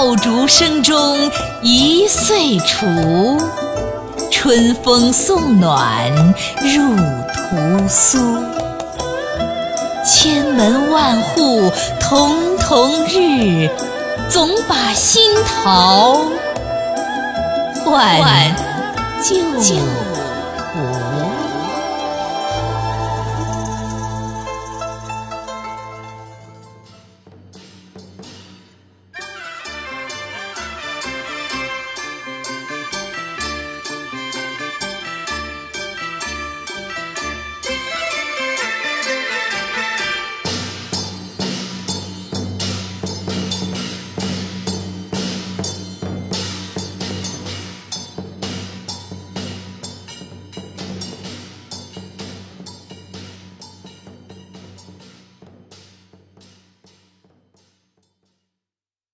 爆竹声中一岁除春风送暖入屠苏千门万户曈曈日总把新桃换旧符